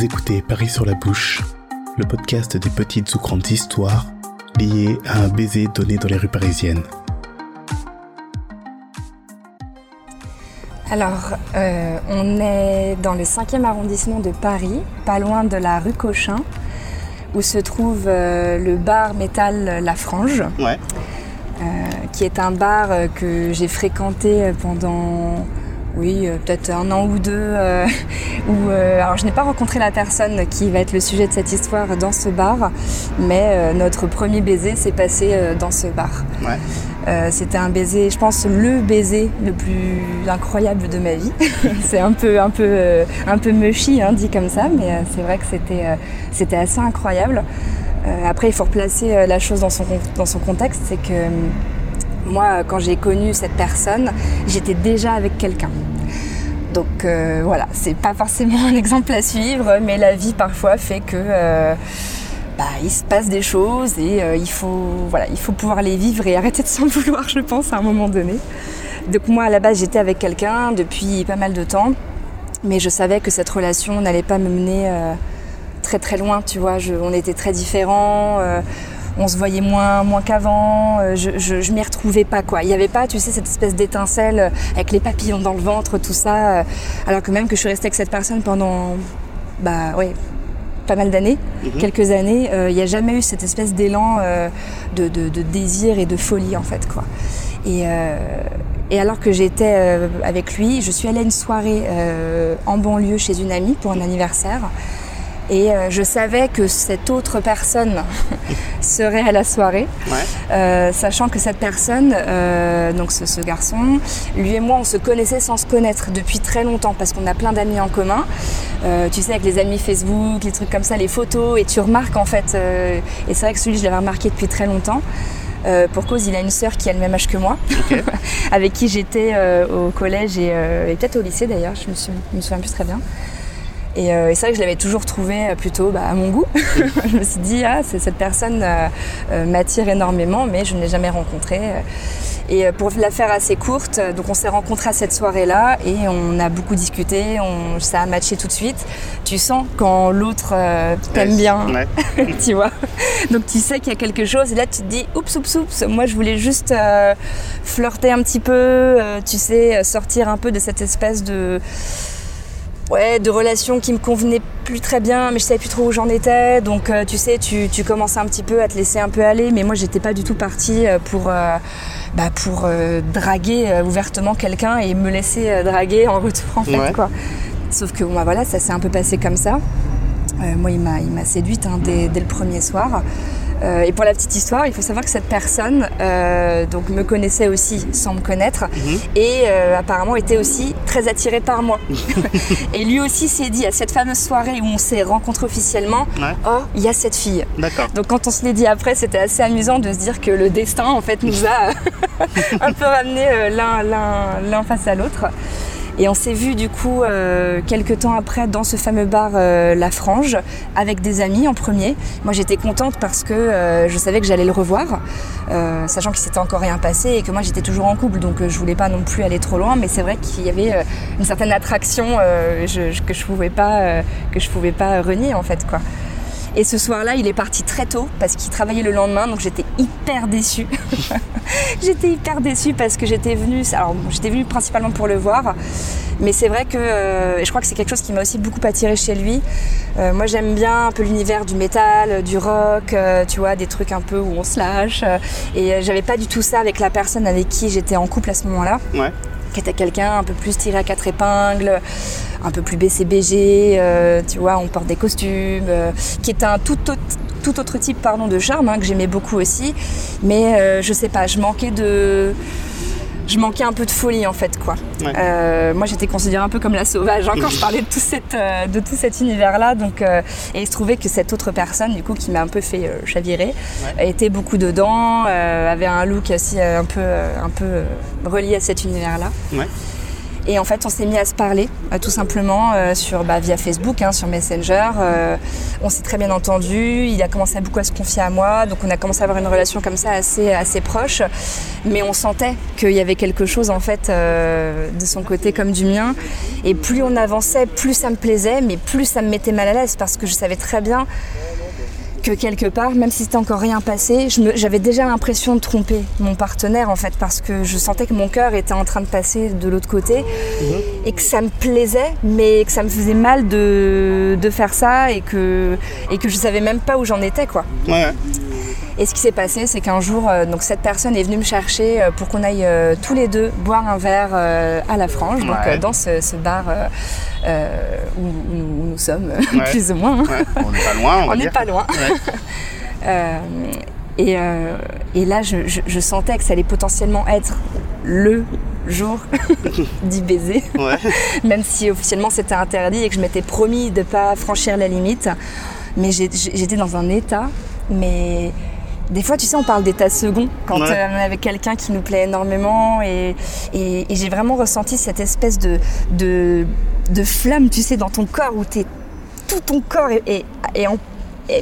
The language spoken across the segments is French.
Vous écoutez Paris sur la bouche, le podcast des petites ou grandes histoires liées à un baiser donné dans les rues parisiennes. Alors, euh, on est dans le 5e arrondissement de Paris, pas loin de la rue Cochin, où se trouve euh, le bar métal La Frange, Ouais. euh, qui est un bar que j'ai fréquenté pendant, oui, euh, peut-être un an ou deux. euh, où, euh, alors, je n'ai pas rencontré la personne qui va être le sujet de cette histoire dans ce bar, mais euh, notre premier baiser s'est passé euh, dans ce bar. Ouais. Euh, c'était un baiser, je pense, le baiser le plus incroyable de ma vie. c'est un peu, un peu, euh, un peu mushy, hein, dit comme ça, mais euh, c'est vrai que c'était, euh, c'était assez incroyable. Euh, après, il faut replacer la chose dans son, dans son contexte, c'est que moi, quand j'ai connu cette personne, j'étais déjà avec quelqu'un. Donc euh, voilà, c'est pas forcément un exemple à suivre, mais la vie parfois fait que euh, bah, il se passe des choses et euh, il, faut, voilà, il faut pouvoir les vivre et arrêter de s'en vouloir, je pense, à un moment donné. Donc moi, à la base, j'étais avec quelqu'un depuis pas mal de temps, mais je savais que cette relation n'allait pas me mener très très loin, tu vois. On était très différents. Euh, on se voyait moins, moins qu'avant, euh, je, je, je m'y retrouvais pas quoi. Il n'y avait pas, tu sais, cette espèce d'étincelle euh, avec les papillons dans le ventre, tout ça. euh, alors que même que je suis restée avec cette personne pendant, bah ouais, pas mal d'années, quelques années, euh, il n'y a jamais eu cette espèce d'élan euh, de, de- de désir et de folie en fait quoi. Et, euh, et alors que j'étais euh, avec lui, je suis allée à une soirée euh, en banlieue chez une amie pour un anniversaire. Et euh, je savais que cette autre personne serait à la soirée, Ouais. euh, sachant que cette personne, euh, donc ce, ce garçon, lui et moi, on se connaissait sans se connaître depuis très longtemps parce qu'on a plein d'amis en commun. Tu sais, avec les amis Facebook, les trucs comme ça, les photos, et tu remarques en fait, et c'est vrai que celui, je l'avais remarqué depuis très longtemps. Euh, pour cause, il a une sœur qui a le même âge que moi, avec qui j'étais euh, au collège et, euh, et peut-être au lycée d'ailleurs, je me, suis, je me souviens plus très bien. Et, euh, et c'est vrai que je l'avais toujours trouvé euh, plutôt bah, à mon goût. je me suis dit, ah, c'est- cette personne euh, euh, m'attire énormément, mais je ne l'ai jamais rencontrée. Et euh, pour la faire assez courte, donc on s'est rencontrés à cette soirée-là et on a beaucoup discuté, on, ça a matché tout de suite. Tu sens quand l'autre euh, t'aime bien, Ouais. tu vois. Donc tu sais qu'il y a quelque chose et là tu te dis oups oups oups. Moi je voulais juste euh, flirter un petit peu, euh, tu sais, sortir un peu de cette espèce de ouais de relation qui me convenait plus très bien, mais je savais plus trop où j'en étais. Donc euh, tu sais, tu, tu commences un petit peu à te laisser un peu aller, mais moi j'étais pas du tout partie euh, pour euh, bah, pour euh, draguer ouvertement quelqu'un et me laisser euh, draguer en retour en fait Ouais. quoi. Sauf que bah, voilà, ça s'est un peu passé comme ça. Moi, il m'a, il m'a séduite hein, dès, dès le premier soir. Euh, et pour la petite histoire, il faut savoir que cette personne euh, donc me connaissait aussi sans me connaître et euh, apparemment était aussi très attiré par moi. et lui aussi s'est dit à cette fameuse soirée où on s'est rencontrés officiellement, Ouais. oh, il y a cette fille. Donc quand on se l'est dit après, c'était assez amusant de se dire que le destin en fait nous a un peu ramenés l'un face à l'autre. Et on s'est vu du coup euh, quelques temps après dans ce fameux bar euh, La Frange avec des amis en premier. Moi j'étais contente parce que euh, je savais que j'allais le revoir, euh, sachant qu'il s'était encore rien passé et que moi j'étais toujours en couple, donc euh, je voulais pas non plus aller trop loin. Mais c'est vrai qu'il y avait une certaine attraction je- je- que je pouvais pas que je pouvais pas renier en fait quoi. Et ce soir-là, il est parti très tôt parce qu'il travaillait le lendemain, donc j'étais hyper déçue. j'étais hyper déçue parce que j'étais venue, alors j'étais venue principalement pour le voir, mais c'est vrai que euh, je crois que c'est quelque chose qui m'a aussi beaucoup attiré chez lui. Euh, moi, j'aime bien un peu l'univers du métal, du rock, euh, tu vois, des trucs un peu où on se lâche. et j'avais pas du tout ça avec la personne avec qui j'étais en couple à ce moment-là Ouais. Qui était quelqu'un un peu plus tiré à quatre épingles, un peu plus BCBG, euh, tu vois, on porte des costumes, euh, qui est un tout autre, type pardon, de charme hein, que j'aimais beaucoup aussi. Mais euh, je sais pas, je manquais de. Je manquais un peu de folie en fait quoi. Ouais. Euh, moi j'étais considérée un peu comme la sauvage hein, quand je parlais de tout, cette, euh, de tout cet univers là. Donc, euh, et il se trouvait que cette autre personne du coup qui m'a un peu fait chavirer était beaucoup dedans, avait un look aussi un peu, un peu relié à cet univers là. Ouais. Et en fait, on s'est mis à se parler, euh, tout simplement, euh, sur, bah, via Facebook, hein, sur Messenger. Euh, on s'est très bien entendu. Il a commencé à beaucoup à se confier à moi. Donc, on a commencé à avoir une relation comme ça assez, assez proche. Mais on sentait qu'il y avait quelque chose, en fait, de son côté comme du mien. Et plus on avançait, plus ça me plaisait, mais plus ça me mettait mal à l'aise parce que je savais très bien que quelque part, même si c'était encore rien passé, j'avais déjà l'impression de tromper mon partenaire en fait, parce que je sentais que mon cœur était en train de passer de l'autre côté mhm. et que ça me plaisait, mais que ça me faisait mal de, de, faire ça et que, et que je savais même pas où j'en étais quoi. Ouais. Et ce qui s'est passé, c'est qu'un jour, euh, donc cette personne est venue me chercher euh, pour qu'on aille euh, tous les deux boire un verre à la Frange, donc dans ce, bar où, nous sommes, plus ou moins. Hein. On n'est pas loin. On n'est pas loin. Et, et, là, je, je, sentais que ça allait potentiellement être le jour du baiser, même si officiellement c'était interdit et que je m'étais promis de ne pas franchir la limite. Mais j'étais dans un état, mais des fois, tu sais, on parle d'état second quand euh, on est avec quelqu'un qui nous plaît énormément. Et, j'ai vraiment ressenti cette espèce de, de, flamme, tu sais, dans ton corps où es, tout ton corps est, en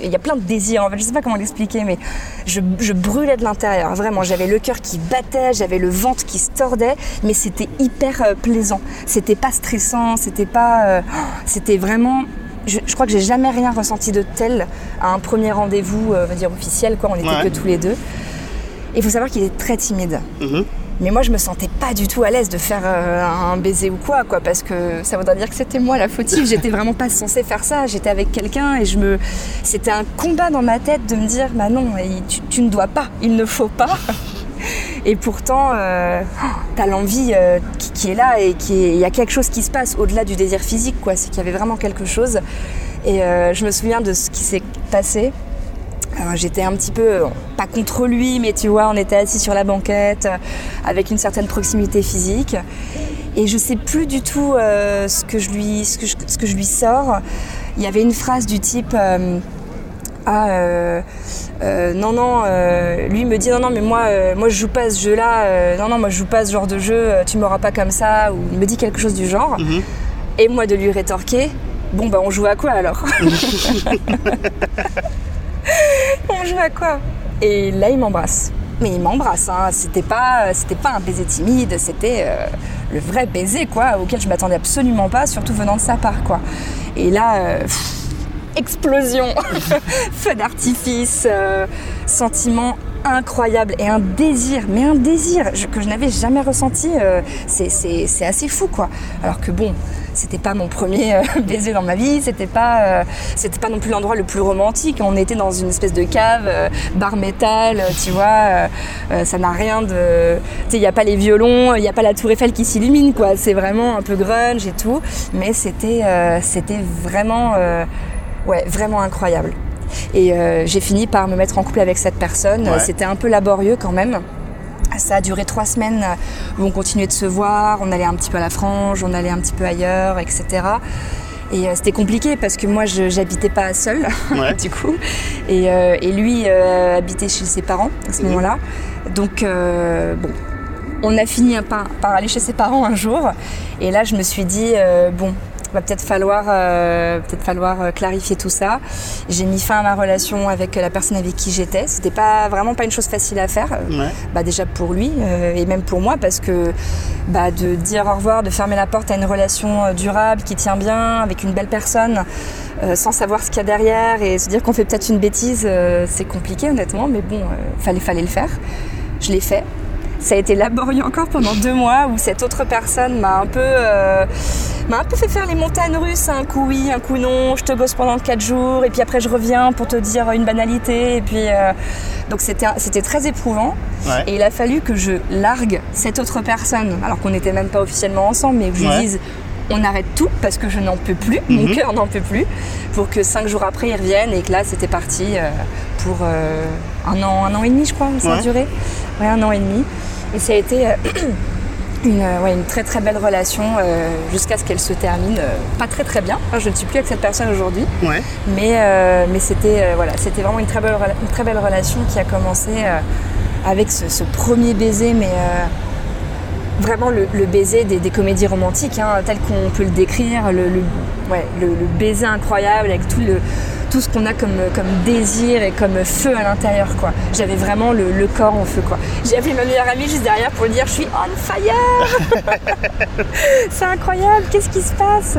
il y a plein de désirs, en fait, je sais pas comment l'expliquer, mais je, brûlais de l'intérieur, vraiment. J'avais le cœur qui battait, j'avais le ventre qui se tordait, mais c'était hyper euh, plaisant. C'était pas stressant, c'était pas. Euh, c'était vraiment je, crois que j'ai jamais rien ressenti de tel à un premier rendez-vous, euh, on va dire officiel, quoi. On était que tous les deux. Il faut savoir qu'il est très timide. Mhm. Mais moi, je me sentais pas du tout à l'aise de faire euh, un baiser ou quoi, quoi, parce que ça voudrait dire que c'était moi la fautive. J'étais vraiment pas censée faire ça. J'étais avec quelqu'un et je me, c'était un combat dans ma tête de me dire, bah non, tu, tu ne dois pas, il ne faut pas. Et pourtant, euh, tu as l'envie euh, qui, est là et il y a quelque chose qui se passe au-delà du désir physique, quoi. C'est qu'il y avait vraiment quelque chose. Et euh, je me souviens de ce qui s'est passé. J'étais un petit peu, pas contre lui, mais tu vois, on était assis sur la banquette avec une certaine proximité physique. Et je sais plus du tout ce, que je lui, ce que je lui sors. Il y avait une phrase du type ah euh, euh, non non euh, lui me dit non non mais moi moi je joue pas ce jeu là non non moi je joue pas ce genre de jeu tu m'auras pas comme ça ou il me dit quelque chose du genre mhm. et moi de lui rétorquer bon bah on joue à quoi alors on joue à quoi? Et là il m'embrasse mais il m'embrasse hein. c'était pas c'était pas un baiser timide c'était le vrai baiser quoi auquel je m'attendais absolument pas surtout venant de sa part quoi et là explosion, feu d'artifice, euh, sentiment incroyable et un désir, mais un désir que je n'avais jamais ressenti. Euh, c'est assez fou quoi. Alors que bon, c'était pas mon premier euh, baiser dans ma vie, c'était pas, pas non plus l'endroit le plus romantique. On était dans une espèce de cave, bar métal, tu vois. ça n'a rien de, tu sais, il n'y a pas les violons, il n'y a pas la tour Eiffel qui s'illumine quoi. C'est vraiment un peu grunge et tout, mais c'était vraiment ouais, vraiment incroyable. Et euh, j'ai fini par me mettre en couple avec cette personne. C'était un peu laborieux quand même. Ça a duré trois semaines où on continuait de se voir, on allait un petit peu à la frange, on allait un petit peu ailleurs, etc. Et euh, c'était compliqué parce que moi, je n'habitais pas seule, du coup. Et, euh, et lui habitait chez ses parents à ce mhm. moment-là. Donc, bon, on a fini par, par, aller chez ses parents un jour. Et là, je me suis dit, bon, va peut-être falloir, euh, peut-être falloir euh, clarifier tout ça. J'ai mis fin à ma relation avec la personne avec qui j'étais. C'était pas vraiment pas une chose facile à faire. Bah déjà pour lui euh, et même pour moi parce que bah, de dire au revoir, de fermer la porte à une relation durable qui tient bien avec une belle personne. sans savoir ce qu'il y a derrière et se dire qu'on fait peut-être une bêtise, c'est compliqué honnêtement, mais bon, fallait, fallait le faire. Je l'ai fait. Ça a été laborieux encore pendant deux mois où cette autre personne m'a un peu, euh, m'a un peu fait faire les montagnes russes, un coup oui, un coup non. Je te bosse pendant quatre jours et puis après je reviens pour te dire une banalité et puis euh, donc c'était c'était très éprouvant. Et il a fallu que je largue cette autre personne alors qu'on n'était même pas officiellement ensemble, mais que je lui dise on arrête tout parce que je n'en peux plus, mon mhm. cœur n'en peut plus, pour que cinq jours après ils reviennent et que là c'était parti euh, pour un an, un an et demi je crois, ça a duré, ouais un an et demi. Et ça a été euh, une, une, très très belle relation euh, jusqu'à ce qu'elle se termine euh, pas très très bien. je ne suis plus avec cette personne aujourd'hui, mais, mais c'était voilà, c'était vraiment une très, belle, une très belle relation qui a commencé avec ce, premier baiser, mais vraiment le, baiser des, comédies romantiques, hein, tel qu'on peut le décrire, le, baiser incroyable avec tout, ce qu'on a comme, désir et comme feu à l'intérieur. quoi. J'avais vraiment le, corps en feu. quoi. J'ai appelé ma meilleure amie juste derrière pour lui dire je suis on fire C'est incroyable, qu'est-ce qui se passe?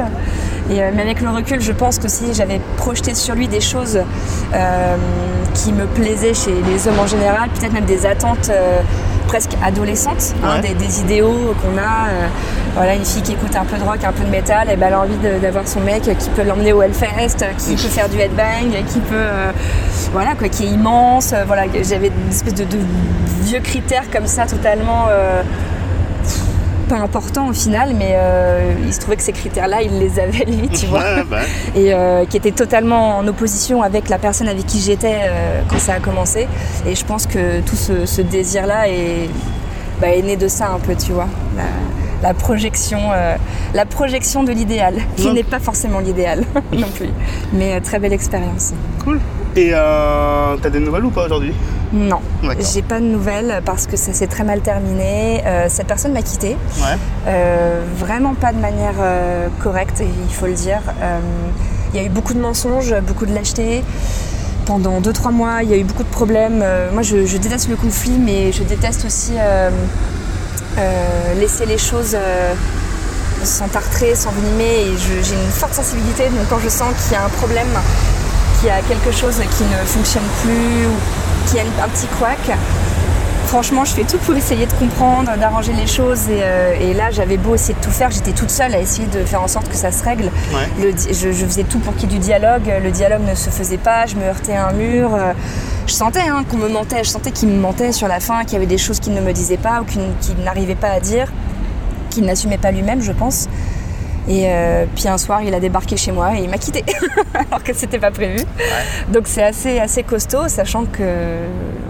Euh, mais avec le recul, je pense que si j'avais projeté sur lui des choses euh, qui me plaisaient chez les hommes en général, peut-être même des attentes euh, presque adolescentes, hein, des, idéaux qu'on a. voilà, une fille qui écoute un peu de rock, un peu de métal, et ben elle a envie d'avoir son mec qui peut l'emmener au Hellfest, qui peut faire du headbang, qui peut, voilà quoi, qui est immense. voilà, j'avais une espèce de, vieux critères comme ça, totalement pas important au final, mais euh, il se trouvait que ces critères-là, il les avait lui, tu vois. Bah. Et euh, qui était totalement en opposition avec la personne avec qui j'étais euh, quand ça a commencé. Et je pense que tout ce, désir-là est, bah, est, né de ça un peu, tu vois. La, projection, la projection de l'idéal, qui n'est pas forcément l'idéal non plus. Mais très belle expérience. Cool. Et euh, t'as des nouvelles ou pas aujourd'hui? Non, j'ai pas de nouvelles parce que ça s'est très mal terminé. Euh, cette personne m'a quitté. Euh, vraiment pas de manière euh, correcte, il faut le dire. Il y a eu beaucoup de mensonges, beaucoup de lâcheté. Pendant 2-3 mois, il y a eu beaucoup de problèmes. moi, je, déteste le conflit, mais je déteste aussi laisser les choses s'entartrer, s'envenimer. Et j'ai une forte sensibilité, donc quand je sens qu'il y a un problème, qu'il y a quelque chose qui ne fonctionne plus ou qui a un petit couac, franchement, je fais tout pour essayer de comprendre, d'arranger les choses. Euh, et, là, j'avais beau essayer de tout faire, j'étais toute seule à essayer de faire en sorte que ça se règle. je, faisais tout pour qu'il y ait du dialogue. Le dialogue ne se faisait pas, je me heurtais à un mur. Euh, je sentais hein, qu'on me mentait, je sentais qu'il me mentait sur la fin, qu'il y avait des choses qu'il ne me disait pas ou qu'il n'arrivait pas à dire, qu'il n'assumait pas lui-même, je pense. Et euh, puis un soir, il a débarqué chez moi et il m'a quitté, alors que c'était pas prévu. Donc c'est assez, assez costaud, sachant que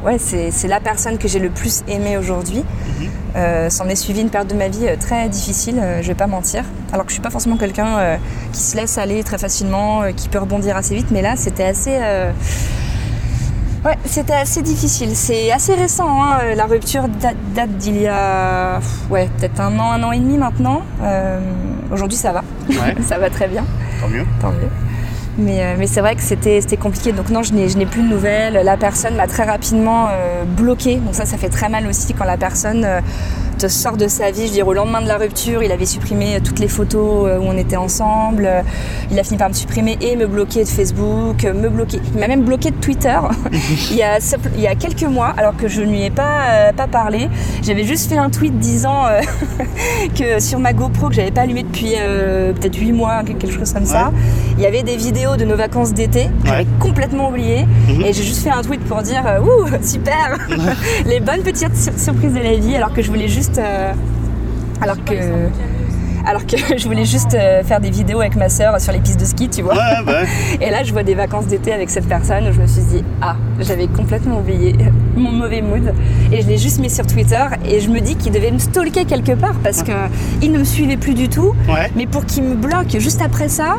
ouais, c'est la personne que j'ai le plus aimée aujourd'hui. Mhm. Euh, s'en est suivi une période de ma vie euh, très difficile, je vais pas mentir. Alors que je suis pas forcément quelqu'un qui se laisse aller très facilement, qui peut rebondir assez vite, mais là c'était assez Ouais, c'était assez difficile. C'est assez récent. Hein. La rupture date, d'il y a ouais, peut-être un an, un an et demi maintenant. Euh, aujourd'hui, ça va. ça va très bien. Tant mieux. Tant mieux. Mais, euh, mais c'est vrai que c'était compliqué. Donc non, je n'ai plus de nouvelles. La personne m'a très rapidement euh, bloqué. Donc ça, ça fait très mal aussi quand la personne sort de sa vie. Je veux dire, au lendemain de la rupture, il avait supprimé toutes les photos où on était ensemble. Il a fini par me supprimer et me bloquer de Facebook, me bloquer. Il m'a même bloqué de Twitter. il, y a, il y a quelques mois, alors que je ne lui ai pas, pas parlé. J'avais juste fait un tweet disant que sur ma GoPro que j'avais pas allumé depuis peut-être 8 mois, quelque chose comme ça, il y avait des vidéos de nos vacances d'été. J'avais complètement oublié. Mhm. Et j'ai juste fait un tweet pour dire euh, Ouh, super Les bonnes petites surprises de la vie, alors que je voulais juste. Euh, alors que alors que je voulais juste euh, faire des vidéos avec ma sœur sur les pistes de ski, tu vois. Bah et là, je vois des vacances d'été avec cette personne où je me suis dit, ah, j'avais complètement oublié mon mauvais mood. Et je l'ai juste mis sur Twitter et je me dis qu'il devait me stalker quelque part parce qu'il ne me suivait plus du tout. Mais pour qu'il me bloque juste après ça,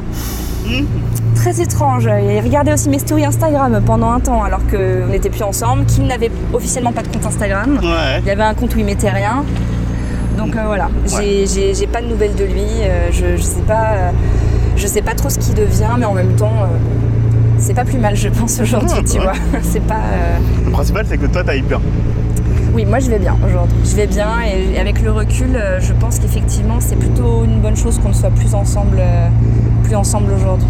très étrange. Il regardait aussi mes stories Instagram pendant un temps alors qu'on n'était plus ensemble, qu'il n'avait officiellement pas de compte Instagram. Il y avait un compte où il mettait rien. Donc euh, voilà, j'ai pas de nouvelles de lui. Euh, je, je, sais pas, euh, je sais pas trop ce qu'il devient, mais en même temps, c'est pas plus mal, je pense aujourd'hui, tu vois. c'est pas. Le principal, c'est que toi, t'as eu peur. Oui, moi je vais bien aujourd'hui. Je vais bien et avec le recul, je pense qu'effectivement c'est plutôt une bonne chose qu'on ne soit plus ensemble, plus ensemble aujourd'hui.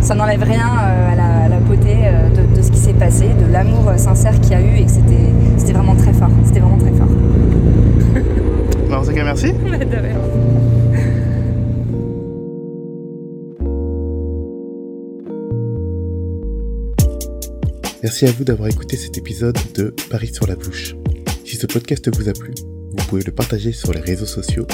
Ça n'enlève rien à la, beauté de, de, ce qui s'est passé, de l'amour sincère qu'il y a eu et que c'était vraiment très fort. C'était vraiment très fort. Bah, merci. Merci à vous d'avoir écouté cet épisode de Paris sur la bouche. Si ce podcast vous a plu, vous pouvez le partager sur les réseaux sociaux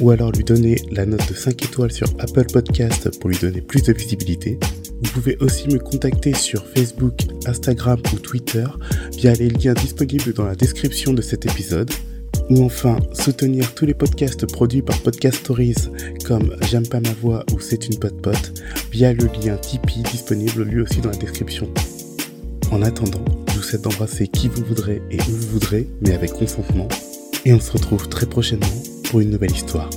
ou alors lui donner la note de 5 étoiles sur Apple Podcast pour lui donner plus de visibilité. Vous pouvez aussi me contacter sur Facebook, Instagram ou Twitter via les liens disponibles dans la description de cet épisode ou enfin soutenir tous les podcasts produits par Podcast Stories comme J'aime pas ma voix ou C'est une pote pote via le lien Tipeee disponible lui aussi dans la description. En attendant, je vous souhaite d'embrasser qui vous voudrez et où vous voudrez, mais avec consentement. Et on se retrouve très prochainement pour une nouvelle histoire.